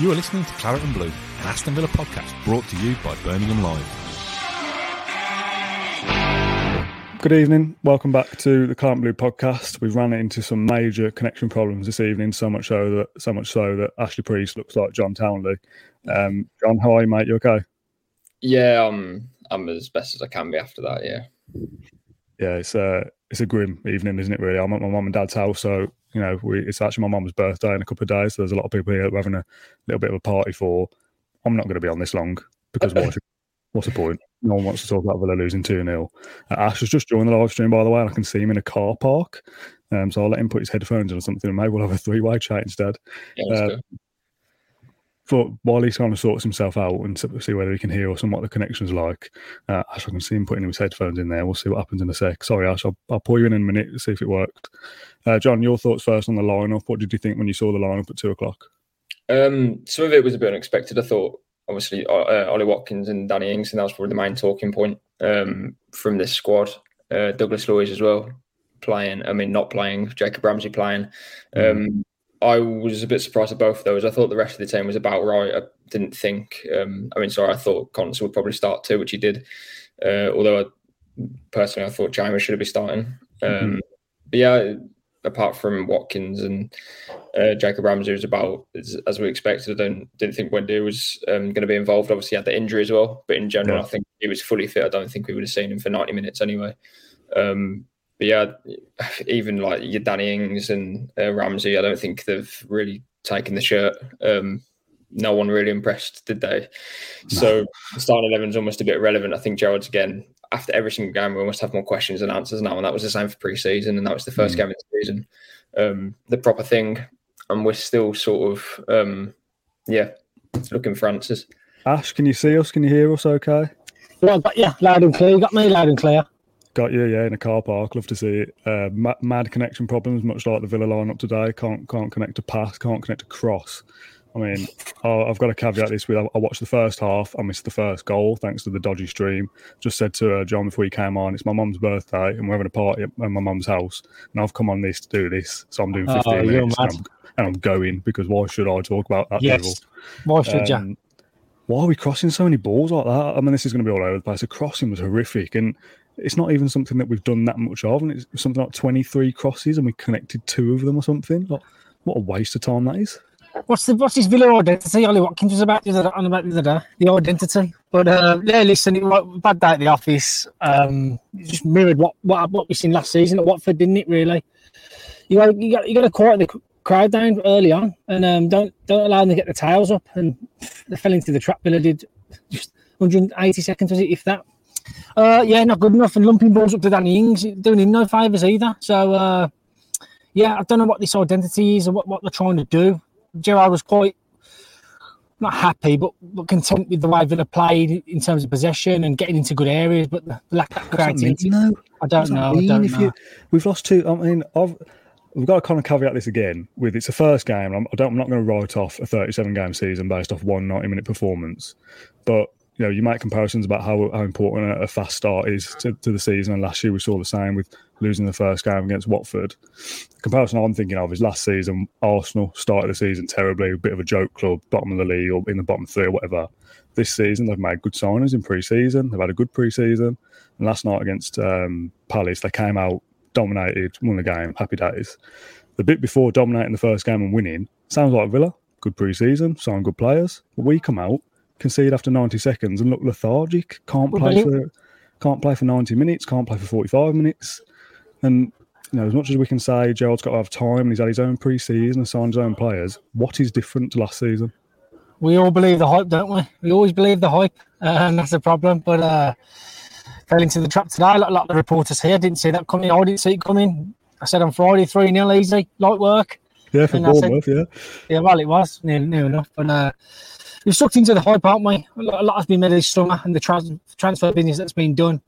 You are listening to Claret and Blue, an Aston Villa podcast brought to you by Birmingham Live. Good evening. Welcome back to the Claret and Blue podcast. We've run into some major connection problems this evening, so much so that so much so that Ashley Preece looks like John Townley. Um, John, how are you, mate? You okay? Yeah, I'm I'm as best as I can be after that. Yeah. Yeah, it's a it's a grim evening, isn't it? Really, I'm at my mum and dad's house, so you know, we, it's actually my mum's birthday in a couple of days. So there's a lot of people here we're having a little bit of a party for. I'm not going to be on this long because what's, what's the point? No one wants to talk about Villa losing 2 0. Uh, Ash has just joined the live stream, by the way, and I can see him in a car park. Um, so I'll let him put his headphones on or something, and maybe we'll have a three way chat instead. Yeah, But while he's kind of sorts himself out and see whether he can hear us and what the connection's like, uh, Ash, I can see him putting his headphones in there. We'll see what happens in a sec. Sorry, Ash, I'll, I'll pull you in in a minute to see if it worked. Uh, John, your thoughts first on the lineup. What did you think when you saw the lineup at two o'clock? Um, some of it was a bit unexpected. I thought, obviously, uh, Ollie Watkins and Danny Ings, and that was probably the main talking point um, from this squad. Uh, Douglas Luiz as well playing. I mean, not playing. Jacob Ramsey playing. Um, I was a bit surprised at both of those. I thought the rest of the team was about right. I didn't think. Um, I mean, sorry, I thought Konsa would probably start too, which he did. Uh, although I, personally, I thought Chima should have been starting. Um, Mhm. But yeah, apart from Watkins and uh, Jacob Ramsey was about as, as we expected. I don't, didn't think Wendy was um, going to be involved. Obviously, he had the injury as well, but in general, Yeah. I think he was fully fit. I don't think we would have seen him for ninety minutes anyway. Um, but yeah, even like your Danny Ings and uh, Ramsey, I don't think they've really taken the shirt. Um, no one really impressed, did they? So the starting eleven's almost a bit irrelevant. I think Gerrard's again after every single game, we almost have more questions than answers now, and that was the same for pre-season, and that was the first Mm. game of the season, um, the proper thing, and we're still sort of, um, yeah, looking for answers. Ash, can you see us? Can you hear us okay? Yeah, but yeah, loud and clear. You got me loud and clear. Got you, yeah, in a car park. Love to see it. Uh, mad connection problems, much like the Villa lineup today. Can't can't connect to pass, can't connect to cross. I mean, I've got to caveat this with I watched the first half. I missed the first goal thanks to the dodgy stream. Just said to uh, John before he came on, it's my mum's birthday and we're having a party at my mum's house. And I've come on this to do this. So I'm doing Oh, 15 you're minutes and. I'm, and I'm going because why should I talk about that Yes. level? Why should you? Um, why are we crossing so many balls like that? I mean, this is going to be all over the place. The crossing was horrific, and it's not even something that we've done that much of. And it's something like 23 crosses, and we connected two of them or something. Like, what a waste of time that is. What's the what's his Villa identity? Ollie Watkins was about the other on about the other day. The identity. But uh, yeah, listen, it was bad day at the office. Um, just mirrored what what what we seen last season at Watford, didn't it? Really. You got you got you got to quiet the crowd down early on, and um, don't don't allow them to get the tails up. And they fell into the trap. Villa did just 180 seconds was it, if that. Uh, yeah, not good enough. And lumping balls up to Danny Ings, doing him no favours either. So uh, yeah, I don't know what this identity is or what, what they're trying to do. Gerrard was quite not happy, but, but content with the way Villa played in terms of possession and getting into good areas, but the lack of mean? creativity. No, I don't know. I don't if know. you- we've lost two. I mean, I've, we've got to kind of caveat this again with it's a first game. I'm, I don't, I'm not going to write off a 37 game season based off one 90 minute performance, but you know, you make comparisons about how, how important a, fast start is to, to the season. And last year we saw the same with losing the first game against Watford. The comparison I'm thinking of is last season, Arsenal started the season terribly, a bit of a joke club, bottom of the league or in the bottom three or whatever. This season, they've made good signings in pre-season. They've had a good pre-season. And last night against um, Palace, they came out, dominated, won the game, happy days. The bit before dominating the first game and winning sounds like Villa. Good pre-season, signed good players. But we come out, concede after 90 seconds and look lethargic. Can't Well, play for can't play for 90 minutes, can't play for 45 minutes. And you know, as much as we can say Gerrard's got to have time and he's had his own pre-season and signed his own players, what is different to last season? We all believe the hype, don't we? We always believe the hype, uh, and that's the problem. But uh, fell into the trap today. A lot, of the reporters here didn't see that coming. I didn't see it coming. I said on Friday, 3 0 easy, light work. Yeah, for Bournemouth, yeah. Yeah, well, it was near, near enough. But uh, we've sucked into the hype, aren't we? A lot, has been made this summer and the trans- transfer business that's been done.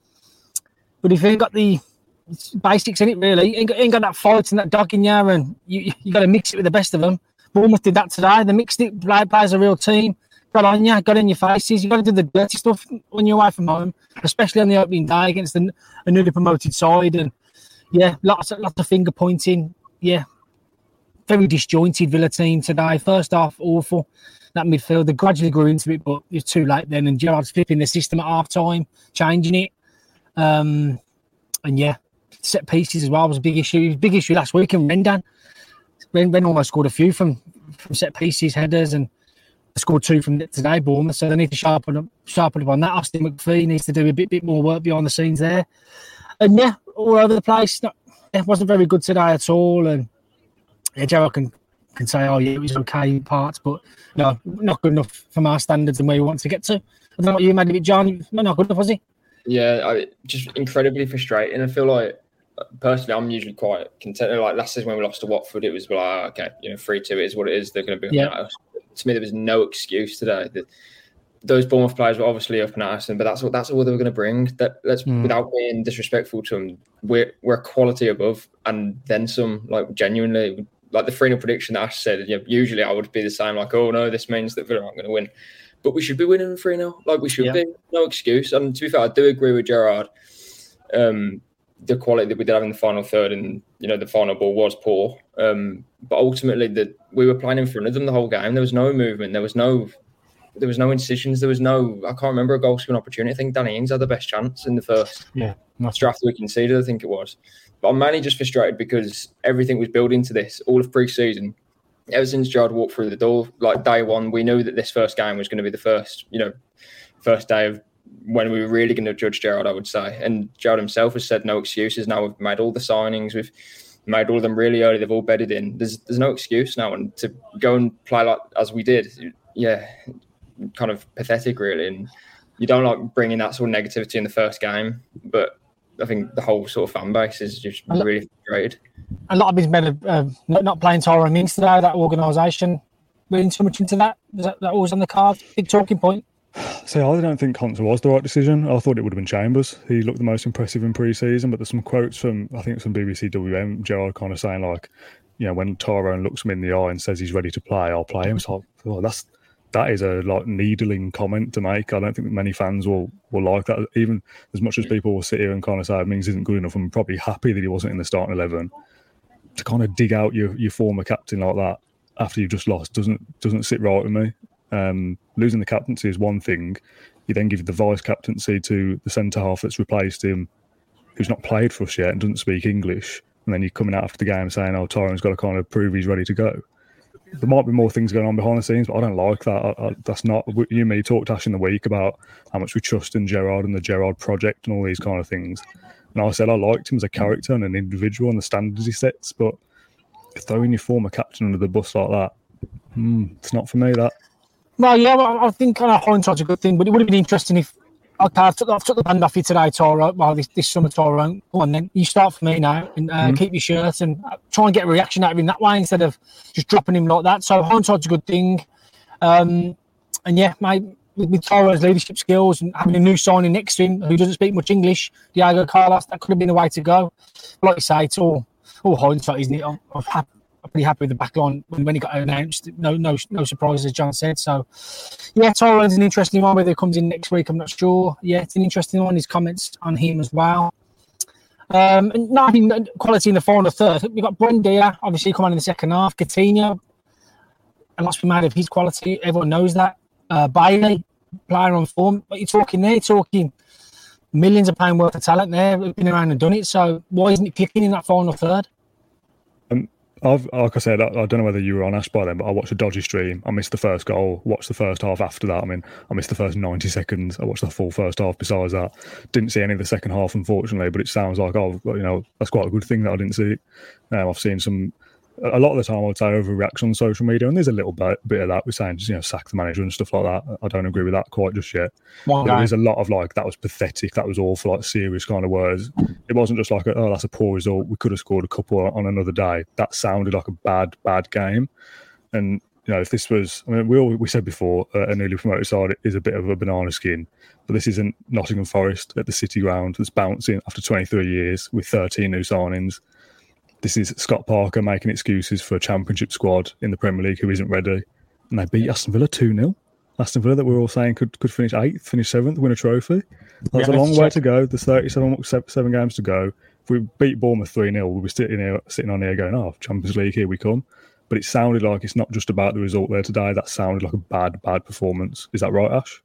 But if you ain't got the basics in it, really, ain't got, ain't got that fight and that dog in you, and you you got to mix it with the best of them. Bournemouth did that today. They mixed it, played, played a real team. Got on you, got in your faces. You got to do the dirty stuff when you're away from home, especially on the opening day against the, a newly promoted side. And yeah, lots lots of finger pointing. Yeah, very disjointed Villa team today. First half, awful. That midfield, they gradually grew into it, but it's too late then. And Gerrard's flipping the system at half time, changing it. Um, and yeah, set pieces as well was a big issue. Big issue last week in Rendan. Ren, Ren almost scored a few from, from set pieces, headers, and scored two from today, Bournemouth. So they need to sharpen up, sharpen up on that. Austin MacPhee needs to do a bit, bit more work behind the scenes there. And yeah, all over the place. Not, it wasn't very good today at all. And yeah, Gerrard can can say, oh yeah, it was okay parts, but no, not good enough from our standards and where we want to get to. I don't know what you made of it, John. Not good enough, was he? Yeah, I, just incredibly frustrating. I feel like personally, I'm usually quite content. Like last season when we lost to Watford, it was like, okay, you know, three two is what it is. They're going to be yeah. To me, there was no excuse today. The, those Bournemouth players were obviously up and at us, but that's what that's all they were going to bring. That let's mm. without being disrespectful to them, we're we're quality above, and then some. Like genuinely, like the 3 0 prediction that Ash said, you know, usually I would be the same, like, oh no, this means that Villa aren't going to win. But we should be winning 3 0. Like, we should yeah. be. No excuse. And to be fair, I do agree with Gerrard. Um, the quality that we did have in the final third and, you know, the final ball was poor. Um, but ultimately, the, we were playing in front of them the whole game. There was no movement. There was no. There was no incisions. There was no. I can't remember a goal scoring opportunity. I think Danny Ings had the best chance in the first yeah, draft we conceded. I think it was. But I'm mainly just frustrated because everything was building to this all of pre-season. Ever since Gerrard walked through the door, like day one, we knew that this first game was going to be the first, you know, first day of when we were really going to judge Gerrard, I would say. And Gerrard himself has said no excuses. Now we've made all the signings, we've made all of them really early. They've all bedded in. There's there's no excuse now, and to go and play like as we did, yeah, kind of pathetic, really. And you don't like bringing that sort of negativity in the first game, but I think the whole sort of fan base is just lot, really frustrated. A lot of it's been uh, not playing Tyrone Mings today. That organisation reading too much into that. Was that, that was on the card? Big talking point. See, I don't think Konsa was the right decision. I thought it would have been Chambers. He looked the most impressive in pre-season, but there's some quotes from I think it's from BBC WM Gerrard kind of saying like, you know, when Tyrone looks him in the eye and says he's ready to play, I'll play him. So oh, that's that is a like needling comment to make. I don't think that many fans will will like that. Even as much as people will sit here and kind of say means isn't good enough, I'm probably happy that he wasn't in the starting eleven. To kind of dig out your, your former captain like that after you've just lost doesn't doesn't sit right with me. Um, losing the captaincy is one thing. You then give the vice captaincy to the centre half that's replaced him, who's not played for us yet and doesn't speak English. And then you're coming out after the game saying, "Oh, Tyrone's got to kind of prove he's ready to go." There might be more things going on behind the scenes, but I don't like that. I, I, that's not you and me talked to Ash in the week about how much we trust in Gerrard and the Gerrard project and all these kind of things. And I said I liked him as a character and an individual and the standards he sets, but throwing your former captain under the bus like that, hmm, it's not for me. That. Well, yeah, well, I think kind of hindsight's a good thing, but it would have been interesting if okay, I've took, I've took the band off you today, Toro. Well, this, this summer, Toro. Go on then. You start for me now and uh, mm-hmm. keep your shirt and uh, try and get a reaction out of him that way instead of just dropping him like that. So hindsight's a good thing. Um, and yeah, mate, with, with Toro's leadership skills and having a new signing next to him who doesn't speak much English, Diego Carlos, that could have been the way to go. But like you say, it's all all hindsight, isn't it? I'm, I'm happy pretty happy with the back line when, when he got announced. No, no, no surprises, as John said. So, yeah, Tyrone's an interesting one. Whether he comes in next week, I'm not sure. Yeah, it's an interesting one. His comments on him as well. Um, and not having quality in the final third. We've got Buendia, obviously, coming in the second half. Coutinho, a lot's been made of his quality. Everyone knows that. Uh, Bailey, player on form. But you're talking there, you're talking millions of pound worth of talent there. Been around and done it. So why isn't it clicking in that final third? I've like I said, I, I, don't know whether you were on Ash by then, but I watched a dodgy stream. I missed the first goal. Watched the first half after that. I mean, I missed the first ninety seconds. I watched the full first half. Besides that, didn't see any of the second half, unfortunately. But it sounds like oh, you know, that's quite a good thing that I didn't see. Um, I've seen some a lot of the time I would say overreaction on social media, and there's a little bit, bit of that. We're saying just you know sack the manager and stuff like that. I don't agree with that quite just yet. There's a lot of like that was pathetic, that was awful, like serious kind of words. It wasn't just like oh that's a poor result. We could have scored a couple on another day. That sounded like a bad bad game, and you know if this was, I mean we all, we said before uh, a newly promoted side is a bit of a banana skin, but this isn't Nottingham Forest at the City Ground that's bouncing after 23 years with 13 new signings this is Scott Parker making excuses for a championship squad in the Premier League who isn't ready. And they beat Aston Villa 2 0. Aston Villa that we're all saying could, could finish eighth, finish seventh, win a trophy. That's yeah, a long way to go. There's 37 seven games to go. If we beat Bournemouth 3 0, we'll be sitting here sitting on here going, oh, Champions League, here we come. But it sounded like it's not just about the result there today. That sounded like a bad, bad performance. Is that right, Ash?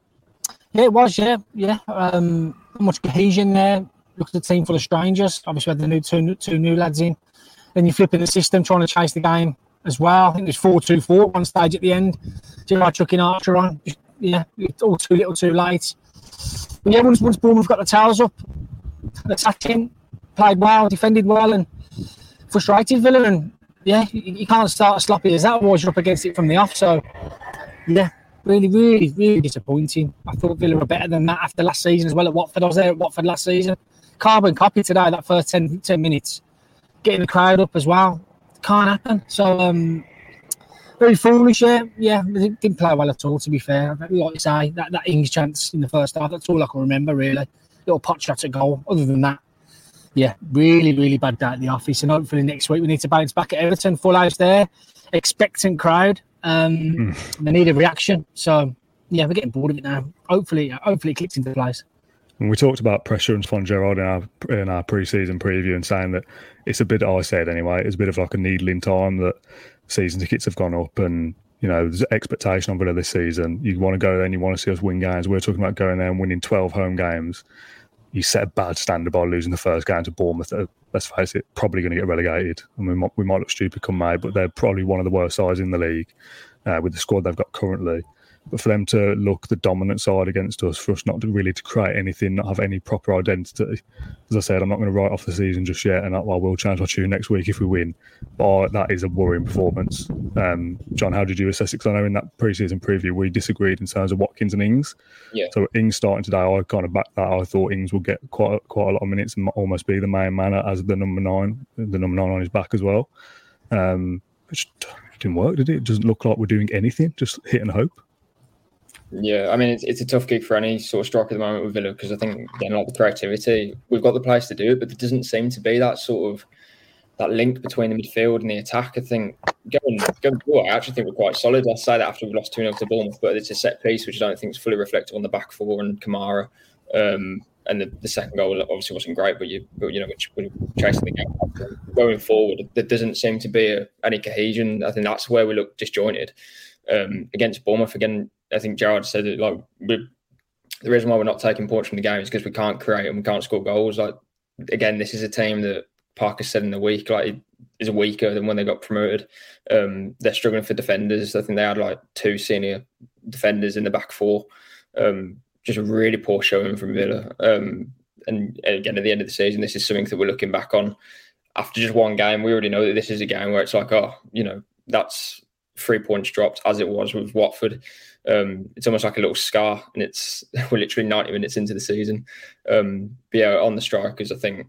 Yeah, it was, yeah. Yeah. Um, much cohesion there. Look at the team full of strangers. Obviously, we had the new two, two new lads in. Then you're flipping the system, trying to chase the game as well. I think it was 4 2 4 at one stage at the end. Gerrard chucking Archer on. Yeah, it's all too little too late. But yeah, once, once Bournemouth got the towels up, attacking, played well, defended well, and frustrated Villa. And yeah, you, you can't start as sloppy as that, otherwise you're up against it from the off. So yeah, really, really, really disappointing. I thought Villa were better than that after last season as well at Watford. I was there at Watford last season. Carbon copy today, that first 10, 10 minutes getting the crowd up as well. Can't happen. So um, very foolish. Yeah, yeah. Didn't play well at all. To be fair, like you say, that that Ings chance in the first half. That's all I can remember really. Little pot shot at goal. Other than that, yeah, really, really bad day at the office. And hopefully next week we need to bounce back at Everton. Full house there, expectant crowd. Um, mm. They need a reaction. So yeah, we're getting bored of it now. Hopefully, hopefully it clicks into place. And we talked about pressure and Steven Gerrard in our in our pre-season preview and saying that it's a bit. I said anyway, it's a bit of like a needling time that season tickets have gone up and you know there's expectation on Villa this season. You want to go there and you want to see us win games. We're talking about going there and winning 12 home games. You set a bad standard by losing the first game to Bournemouth. Let's face it, probably going to get relegated. I mean, we we might look stupid come May, but they're probably one of the worst sides in the league uh, with the squad they've got currently. But for them to look the dominant side against us, for us not to really to create anything, not have any proper identity. As I said, I'm not going to write off the season just yet, and I, will change my tune next week if we win. But that is a worrying performance. Um, John, how did you assess it? Because I know in that preseason preview we disagreed in terms of Watkins and Ings. Yeah. So Ings starting today, I kind of backed that. I thought Ings would get quite a, quite a lot of minutes and almost be the main man as the number nine, the number nine on his back as well. Um, which didn't work, did it? It doesn't look like we're doing anything, just hit and hope. Yeah, I mean it's, it's a tough gig for any sort of striker at the moment with Villa because I think again like the creativity, we've got the players to do it, but there doesn't seem to be that sort of that link between the midfield and the attack. I think going going forward, I actually think we're quite solid. I'll say that after we lost two 0 to Bournemouth, but it's a set piece which I don't think is fully reflective on the back four and Kamara. Um, and the, the, second goal obviously wasn't great, but you but you know which we're chasing the game going forward, there doesn't seem to be a, any cohesion. I think that's where we look disjointed. Um, against Bournemouth again, I think Gerrard said it like the reason why we're not taking points from the game is because we can't create and we can't score goals. Like again, this is a team that Parker said in the week like is weaker than when they got promoted. Um, they're struggling for defenders. I think they had like two senior defenders in the back four. Um, just a really poor showing from Villa. Um, and again, at the end of the season, this is something that we're looking back on after just one game. We already know that this is a game where it's like, oh, you know, that's three points dropped as it was with Watford. Um, it's almost like a little scar, and it's we're literally 90 minutes into the season. Um, but yeah, on the strikers, I think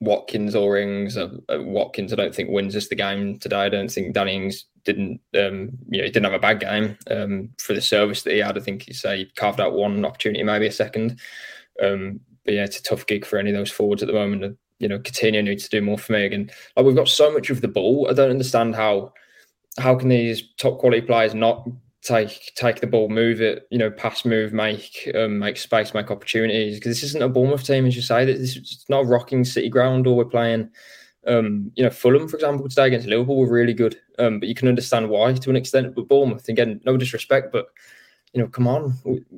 Watkins or Ings, uh, uh, Watkins, I don't think wins us the game today. I don't think Danny Ings didn't, um, you know, he didn't have a bad game um, for the service that he had. I think he say he carved out one opportunity, maybe a second. Um, but yeah, it's a tough gig for any of those forwards at the moment. You know, Coutinho needs to do more for me again. Like we've got so much of the ball. I don't understand how how can these top quality players not take take the ball, move it, you know, pass, move, make um, make space, make opportunities. Because this isn't a Bournemouth team, as you say. This is not a rocking City ground, or we're playing. Um, you know, Fulham, for example, today against Liverpool were really good, um, but you can understand why to an extent. But Bournemouth, again, no disrespect, but you know, come on,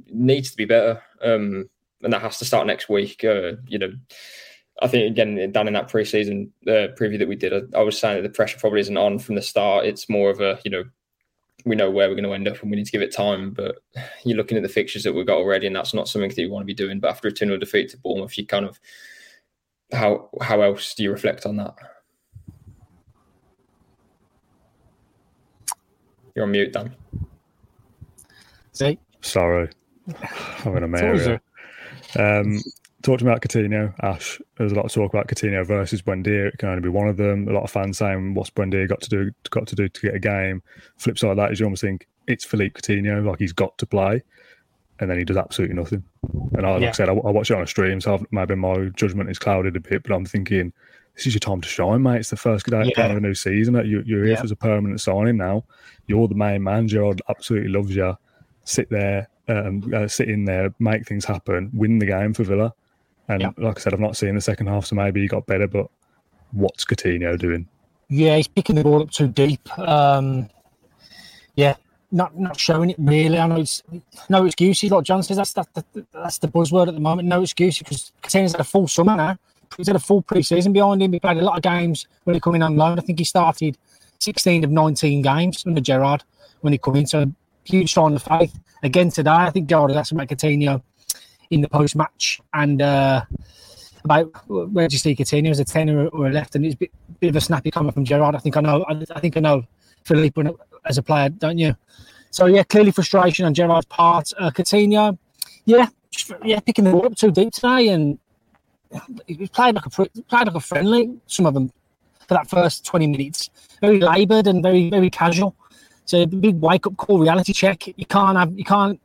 needs to be better, um, and that has to start next week. Uh, you know, I think again, down in that preseason uh, preview that we did, I, I was saying that the pressure probably isn't on from the start. It's more of a you know we know where we're going to end up and we need to give it time. But you're looking at the fixtures that we've got already, and that's not something that you want to be doing. But after a 2 0 defeat to Bournemouth, you kind of how how else do you reflect on that? You're on mute, Dan. See, Sorry, I'm in a It's always area. Um, talking about Coutinho, Ash. There's a lot of talk about Coutinho versus Buendia. It can only be one of them. A lot of fans saying, "What's Buendia got to do? Got to do to get a game?" Flip side of that is you almost think it's Philippe Coutinho, like he's got to play, and then he does absolutely nothing. And I, like Yeah. I said, I, I watch it on a stream, so I've, maybe my judgment is clouded a bit. But I'm thinking, this is your time to shine, mate. It's the first good Yeah. of the new season. You, you're here Yeah. as a permanent signing now. You're the main man. Gerrard absolutely loves you. Sit there, um, uh, sit in there, make things happen, win the game for Villa. And Yeah. like I said, I've not seen the second half, so maybe he got better. But what's Coutinho doing? Yeah, he's picking the ball up too deep. Um, yeah, not not showing it really. I know it's no excuses. Like John says, that's that, that, that's the buzzword at the moment. No excuses because Coutinho's had a full summer now. He's had a full pre-season behind him. He played a lot of games when he come in on loan. I think he started 16 of 19 games under Gerrard when he come in. So huge sign of faith. Again today, I think Gerrard has asked about Coutinho in the post-match and. uh about where do you see Coutinho as a ten or, or a left, and it's a bit, bit of a snappy comment from Gerrard. I think I know. I, I think I know Philippe as a player, don't you? So yeah, clearly frustration on Gerrard's part. Uh, Coutinho, yeah, yeah, picking the ball up too deep today, and he played like a played like a friendly. Some of them for that first twenty minutes, very laboured and very very casual. So big wake up call, reality check. You can't have you can't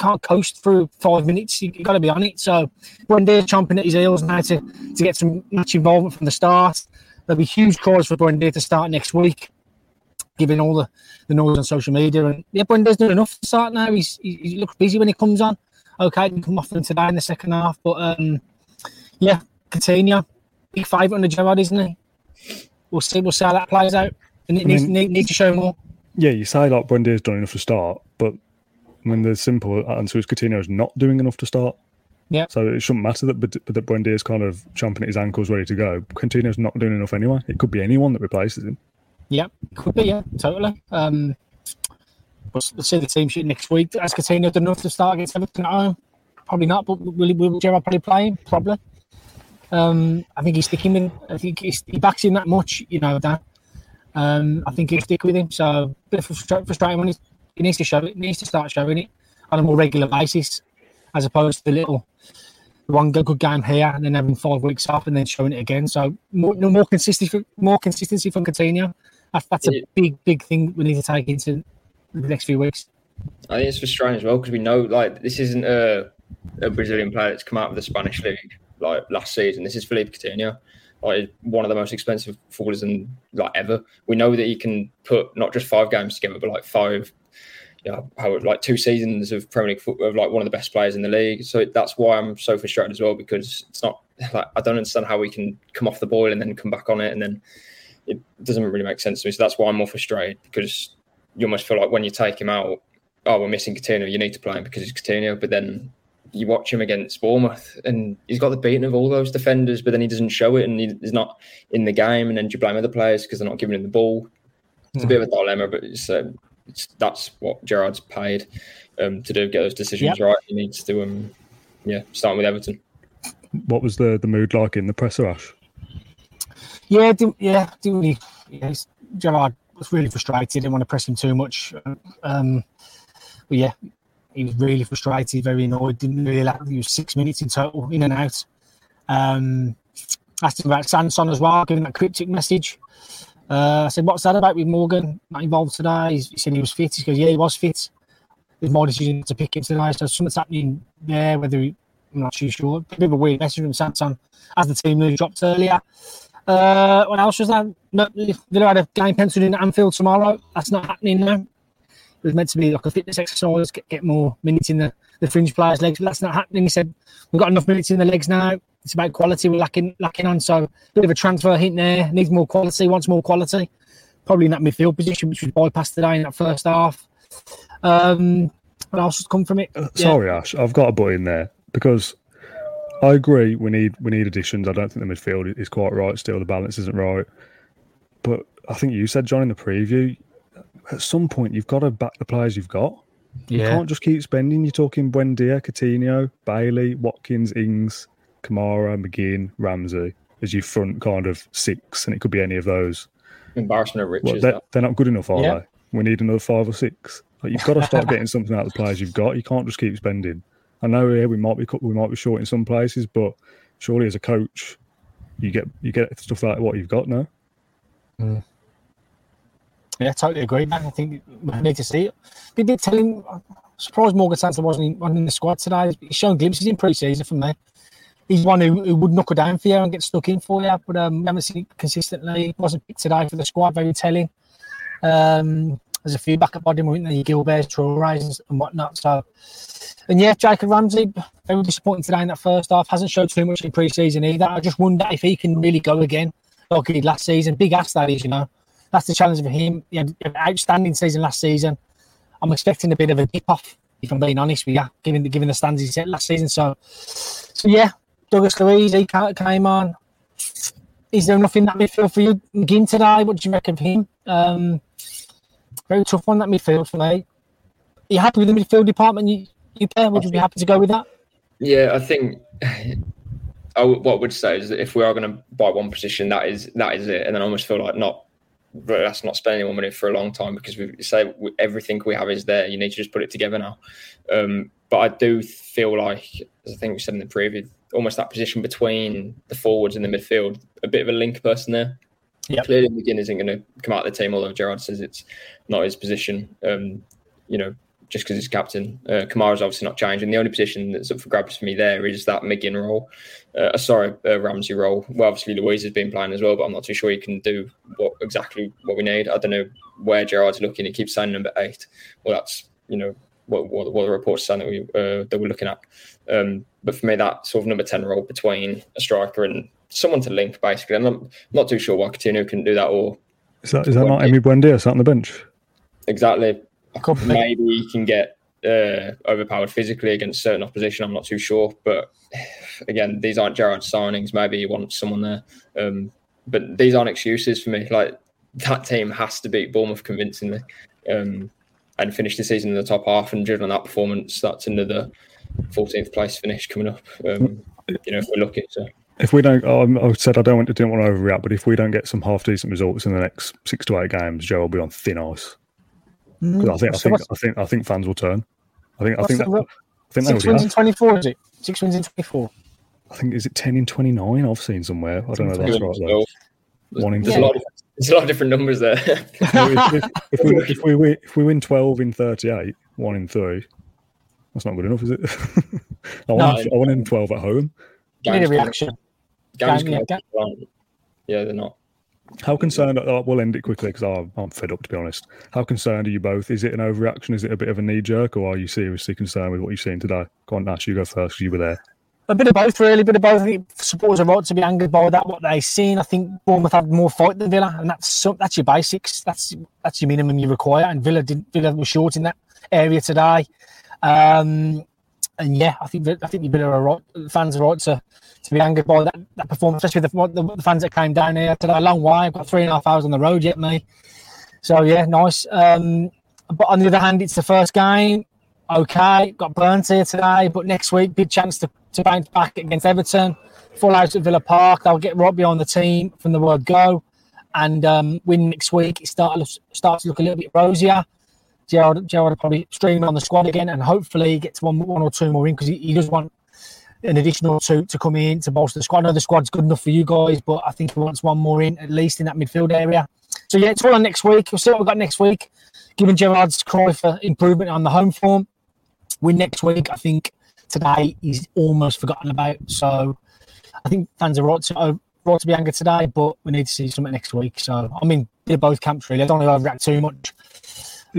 can't coast through five minutes. You, you got to be on it. So when they're chomping at his heels now to, to get some match involvement from the start, there'll be huge calls for Buendia to start next week, given all the, the noise on social media. And yeah, Buendia's doing enough to start now. He's, he, he looks busy when he comes on. Okay, he can come off him today in the second half. But um, yeah, Coutinho, big favourite under Gerrard, isn't he? We'll see. We'll see how that plays out. And it needs, mean- need, need to show more. Yeah, you say like Buendia's done enough to start, but I mean the simple answer is Coutinho's not doing enough to start. Yeah. So it shouldn't matter that but that is kind of chomping at his ankles, ready to go. Coutinho's not doing enough anyway. It could be anyone that replaces him. Yeah, could be. Yeah, totally. Um, we'll, we'll see the team sheet next week. Has Coutinho done enough to start against Everton at home? Probably not. But will, he- will Gerrard probably play him? Probably. Um, I think he's sticking with. I think he's, he backs him that much. You know that. Um, I think he'll stick with him. So a bit frustrating when he's, he needs to show it. He needs to start showing it on a more regular basis, as opposed to the little one good good game here and then having five weeks off and then showing it again. So more, no, more consistency, more consistency from Coutinho. That's, that's a big, big thing we need to take into the next few weeks. I think it's frustrating as well because we know like this isn't a, a Brazilian player that's come out of the Spanish league like last season. This is Philippe Coutinho, like one of the most expensive footballers in like ever. We know that he can put not just five games together, but like five, yeah, how like two seasons of Premier League football of like one of the best players in the league. So that's why I'm so frustrated as well because it's not like I don't understand how we can come off the boil and then come back on it and then it doesn't really make sense to me. So that's why I'm more frustrated because you almost feel like when you take him out, oh, we're missing Coutinho. You need to play him because it's Coutinho. But then you watch him against Bournemouth, and he's got the beating of all those defenders, but then he doesn't show it, and he's not in the game. And then you blame other players because they're not giving him the ball. It's a bit of a dilemma, but it's, um, it's that's what Gerrard's paid um, to do, get those decisions right. He needs to, um, yeah, starting with Everton. What was the, the mood like in the presser, Ash? Yeah, didn't, yeah, didn't really. Yeah, Gerrard was really frustrated. Didn't want to press him too much. Um, but yeah, he was really frustrated, very annoyed. Didn't really like. He was six minutes in total, in and out. Um, asked him about Sanson as well, giving that cryptic message. Uh, I said, "What's that about with Morgan not involved today?" He said he was fit. He goes, "Yeah, he was fit." It was my decision to pick him today. So something's happening there. Whether he, I'm not too sure. A bit of a weird message from Sanson as the team news dropped earlier. Uh, what else was that? No, Villa had a game penciled in Anfield tomorrow. That's not happening now. It was meant to be like a fitness exercise, get, get more minutes in the, the fringe players' legs, but that's not happening. He said, We've got enough minutes in the legs now. It's about quality we're lacking lacking on. So a bit of a transfer hint there. Needs more quality, wants more quality. Probably in that midfield position, which was bypassed today in that first half. Um, what else has come from it? Yeah. Sorry, Ash, I've got a butt in there because I agree we need we need additions. I don't think the midfield is quite right. Still, the balance isn't right. But I think you said, John, in the preview, at some point you've got to back the players you've got. You can't just keep spending. You're talking Buendia, Coutinho, Bailey, Watkins, Ings, Kamara, McGinn, Ramsey as your front kind of six, and it could be any of those. Embarrassment of riches. Well, they're, they're not good enough, are Yeah. they? We need another five or six. Like you've got to start getting something out of the players you've got. You can't just keep spending. I know yeah, we might be we might be short in some places, but surely as a coach, you get you get stuff like what you've got now. Mm. Yeah, totally agree, man. I think we need to see it. They did tell him. I'm surprised Morgan Sanson wasn't in, wasn't in the squad today. He's shown glimpses in pre-season for me. He's one who, who would knuckle down for you and get stuck in for you, but um, we haven't seen it consistently. He wasn't picked today for the squad. Very telling. Um, there's a few backup body movement there, Gilbert, Traore and whatnot. So, and yeah, Jacob Ramsey, very disappointing today in that first half. Hasn't showed too much in pre-season either. I just wonder if he can really go again like he did last season. Big ass that is, you know. That's the challenge for him. He had an outstanding season last season. I'm expecting a bit of a dip off, if I'm being honest with you, given the given the stands he set last season. So, so yeah, Douglas Luiz, he came on. Is there nothing that midfield for you again today? What do you reckon of him? Um, very tough one that midfield for me. Are you happy with the midfield department? You, you pair? Would you be happy to go with that? Yeah, I think I, what I would say is that if we are going to buy one position, that is that is it. And then I almost feel like not that's not spending more money for a long time because we say everything we have is there. You need to just put it together now. Um, but I do feel like, as I think we said in the preview, almost that position between the forwards and the midfield, a bit of a link person there. Yep. Clearly, McGinn isn't going to come out of the team, although Gerrard says it's not his position. Um, you know, just because he's captain. Uh, Kamara's obviously not changing. The only position that's up for grabs for me there is that McGinn role. Uh, sorry, uh, Ramsey role. Well, obviously Luiz has been playing as well, but I'm not too sure he can do what exactly what we need. I don't know where Gerrard's looking. He keeps saying number eight. Well, that's you know what what, what the reports saying that we uh, that we're looking at. Um, but for me, that sort of number ten role between a striker and someone to link, basically. I'm not, not too sure why Coutinho can do that or. Is that is that not Emi Buendia sat on the bench? Exactly. Maybe he can get uh, overpowered physically against certain opposition. I'm not too sure, but again, these aren't Gerrard signings. Maybe he wants someone there, um, but these aren't excuses for me. Like that team has to beat Bournemouth convincingly um, and finish the season in the top half. And judging on that performance, that's another 14th place finish coming up. Um, you know, if we're lucky. So if we don't, um, I said I don't want to didn't want to overreact, but if we don't get some half decent results in the next six to eight games, Joe will be on thin ice. Mm. Because I think, I think, I think, I think fans will turn. I think, I think, that, I think six wins in twenty four. Is it six wins in twenty four? I think is it ten in twenty nine? I've seen somewhere. I don't know. If that's right. Though. One in there's, a lot of, there's a lot of different numbers there. if, if, we, if, we, win, if we win twelve in thirty eight, one in three, that's not good enough, is it? I, want, no, I want in twelve at home. Need a reaction. Games Game, yeah, yeah, they're not. How concerned? Uh, we'll end it quickly because I'm, fed up, to be honest. How concerned are you both? Is it an overreaction? Is it a bit of a knee jerk, or are you seriously concerned with what you've seen today? Go on, Nash, you go first. You were there. A bit of both, really. A bit of both. I think supporters are right to be angered by that. What they've seen, I think Bournemouth had more fight than Villa, and that's that's your basics. That's that's your minimum you require. And Villa did Villa was short in that area today. Um, and yeah, I think I think. The fans are right to to be angered by that, that performance, especially the, the, the, fans that came down here today. A long way. I've got three and a half hours on the road yet, me. So yeah, nice. Um, but on the other hand, it's the first game. Okay, got burnt here today, but next week, big chance to, to bounce back against Everton. Full house at Villa Park. They'll get right behind the team from the word go, and um, win next week. It start, starts to look a little bit rosier. Gerrard will probably stream on the squad again, and hopefully gets one, one or two more in because he, he does want an additional two to come in to bolster the squad. I know the squad's good enough for you guys, but I think he wants one more in, at least in that midfield area. So, yeah, it's all on next week. We'll see what we've got next week. Given Gerrard's cry for improvement on the home form, win next week, I think today is almost forgotten about. So, I think fans are right to, uh, right to be angered today, but we need to see something next week. So, I mean, they're both camps, really. I don't want to overreact too much.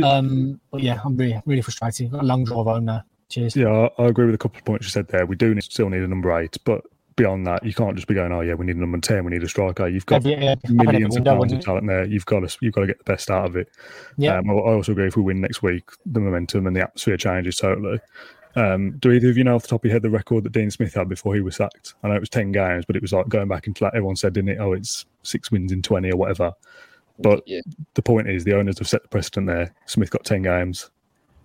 Um, but yeah, I'm really, really frustrated. Got a long drive home now. Cheers. Yeah, I, I, agree with a couple of points you said there. We do need, still need a number eight, but beyond that, you can't just be going, "Oh yeah, we need a number ten, we need a striker." You've got yeah, yeah. millions of pounds of talent there. You've got to you've got to get the best out of it. Yeah. Um, I, also agree if we win next week, the momentum and the atmosphere changes totally. Um, do either of you know off the top of your head the record that Dean Smith had before he was sacked? I know it was ten games, but it was like going back into like everyone said, didn't it? Oh, it's six wins in twenty or whatever. But yeah. the point is, the owners have set the precedent there. Smith got ten games,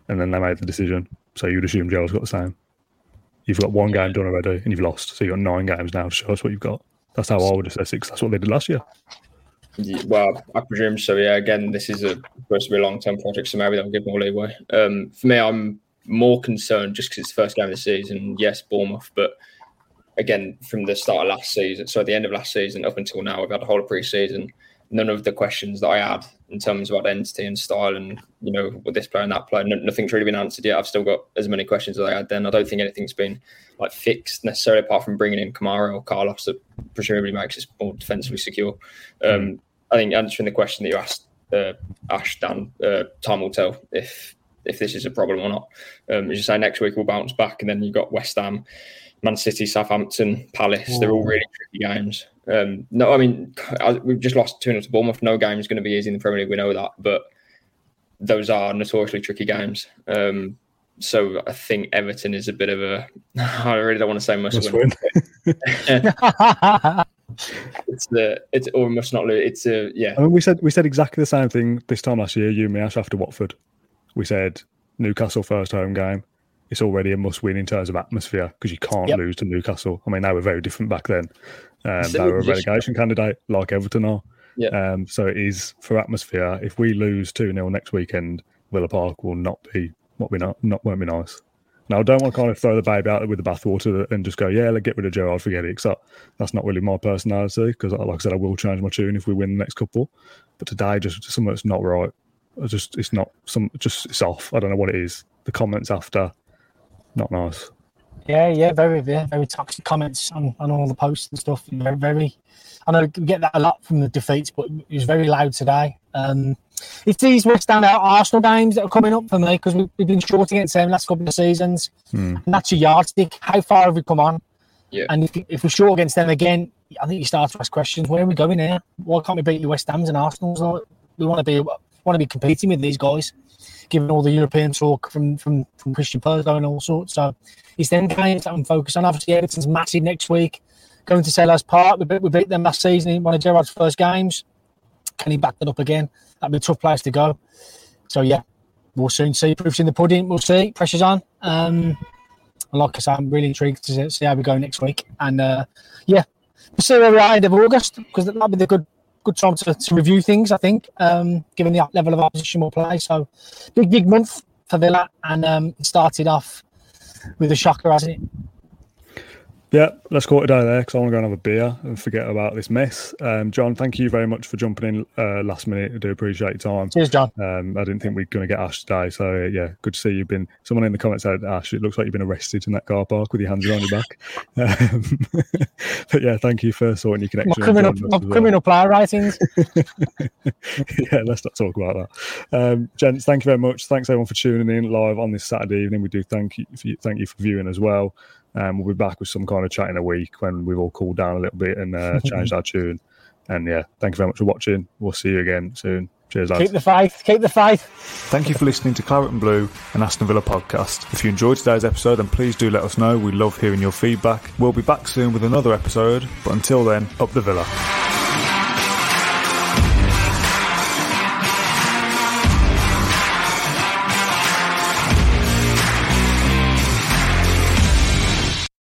and then they made the decision. So you'd assume Joel's got the same. You've got one game done already and you've lost. So you've got nine games now to show us what you've got. That's how I would assess it. That's what they did last year. Well, I presume so. Yeah. Again, this is a, supposed to be a long-term project, so maybe they'll give more leeway. Um, for me, I'm more concerned just because it's the first game of the season. Yes, Bournemouth, but again, from the start of last season, so at the end of last season up until now, we've had a whole of pre-season. None of the questions that I had in terms of identity and style, and you know, with this player and that player, nothing's really been answered yet. I've still got as many questions as I had then. I don't think anything's been like fixed necessarily, apart from bringing in Kamara or Carlos, that presumably makes us more defensively secure. Um, I think answering the question that you asked, uh, Ash, Dan, uh, time will tell if if this is a problem or not. Um, as you say, next week we'll bounce back, and then you've got West Ham, Man City, Southampton, Palace. They're all really tricky games. Um, no, I mean we've just lost two 0 to Bournemouth. No game is going to be easy in the Premier League. We know that, but those are notoriously tricky games. Um, so I think Everton is a bit of a. I really don't want to say must, must win. win. it's the it's or must not lose. It's a yeah. I mean, we said we said exactly the same thing this time last year. You and me, Ash, after Watford, we said Newcastle first home game. It's already a must win in terms of atmosphere because you can't yep. lose to Newcastle. I mean, they were very different back then. Um, they were a relegation candidate like Everton are. Yeah. Um, so it is for atmosphere. If we lose 2 0 next weekend, Villa Park will not be what we not, not won't be nice. Now, I don't want to kind of throw the baby out with the bathwater and just go, yeah, let's get rid of Gerrard, forget it. Because that's not really my personality. Because, like I said, I will change my tune if we win the next couple. But today, just something that's not right. It's just it's not some just it's off. I don't know what it is. The comments after, not nice. Yeah, yeah, very, yeah, very toxic comments on, on all the posts and stuff. Very, very. I know we get that a lot from the defeats, but it was very loud today. Um, it's these West Ham Arsenal games that are coming up for me because we, have been short against them last couple of seasons, mm. and that's a yardstick. How far have we come on? Yeah. And if, if we're short against them again, I think you start to ask questions: Where are we going here? Why can't we beat the West Hams and Arsenal's? We want to be want to be competing with these guys, given all the European talk from from from Christian Purslow and all sorts. So it's them games that I'm focused on. Obviously, Everton's massive next week. Going to Selhurst Park, we beat, we beat them last season in one of Gerrard's first games. Can he back that up again? That'd be a tough place to go. So yeah, we'll soon see. Proofs in the pudding. We'll see. Pressure's on. Um, and like I said, I'm really intrigued to see how we go next week. And uh, yeah, we'll see where we are end of August because that'll be the good good time to, to review things. I think, um, given the level of opposition we'll play. So big big month for Villa, and um, started off with a shocker, hasn't it? Yeah, let's call it a day there because I want to go and have a beer and forget about this mess. Um, John, thank you very much for jumping in uh, last minute. I do appreciate your time. Cheers, John. Um, I didn't think we were going to get Ash today, so uh, yeah, good to see you've been. Someone in the comments said, "Ash, it looks like you've been arrested in that car park with your hands around your back." Um, but yeah, thank you for sorting your connection. My criminal, my criminal player writings. yeah, let's not talk about that. Um, gents, thank you very much. Thanks everyone for tuning in live on this Saturday evening. We do thank you, thank you for viewing as well. Um, we'll be back with some kind of chat in a week when we've all cooled down a little bit and uh, changed our tune. And yeah, thank you very much for watching. We'll see you again soon. Cheers, lads. Keep the faith. Keep the faith. Thank you for listening to Claret and Blue and Aston Villa podcast. If you enjoyed today's episode, then please do let us know. We love hearing your feedback. We'll be back soon with another episode. But until then, up the Villa.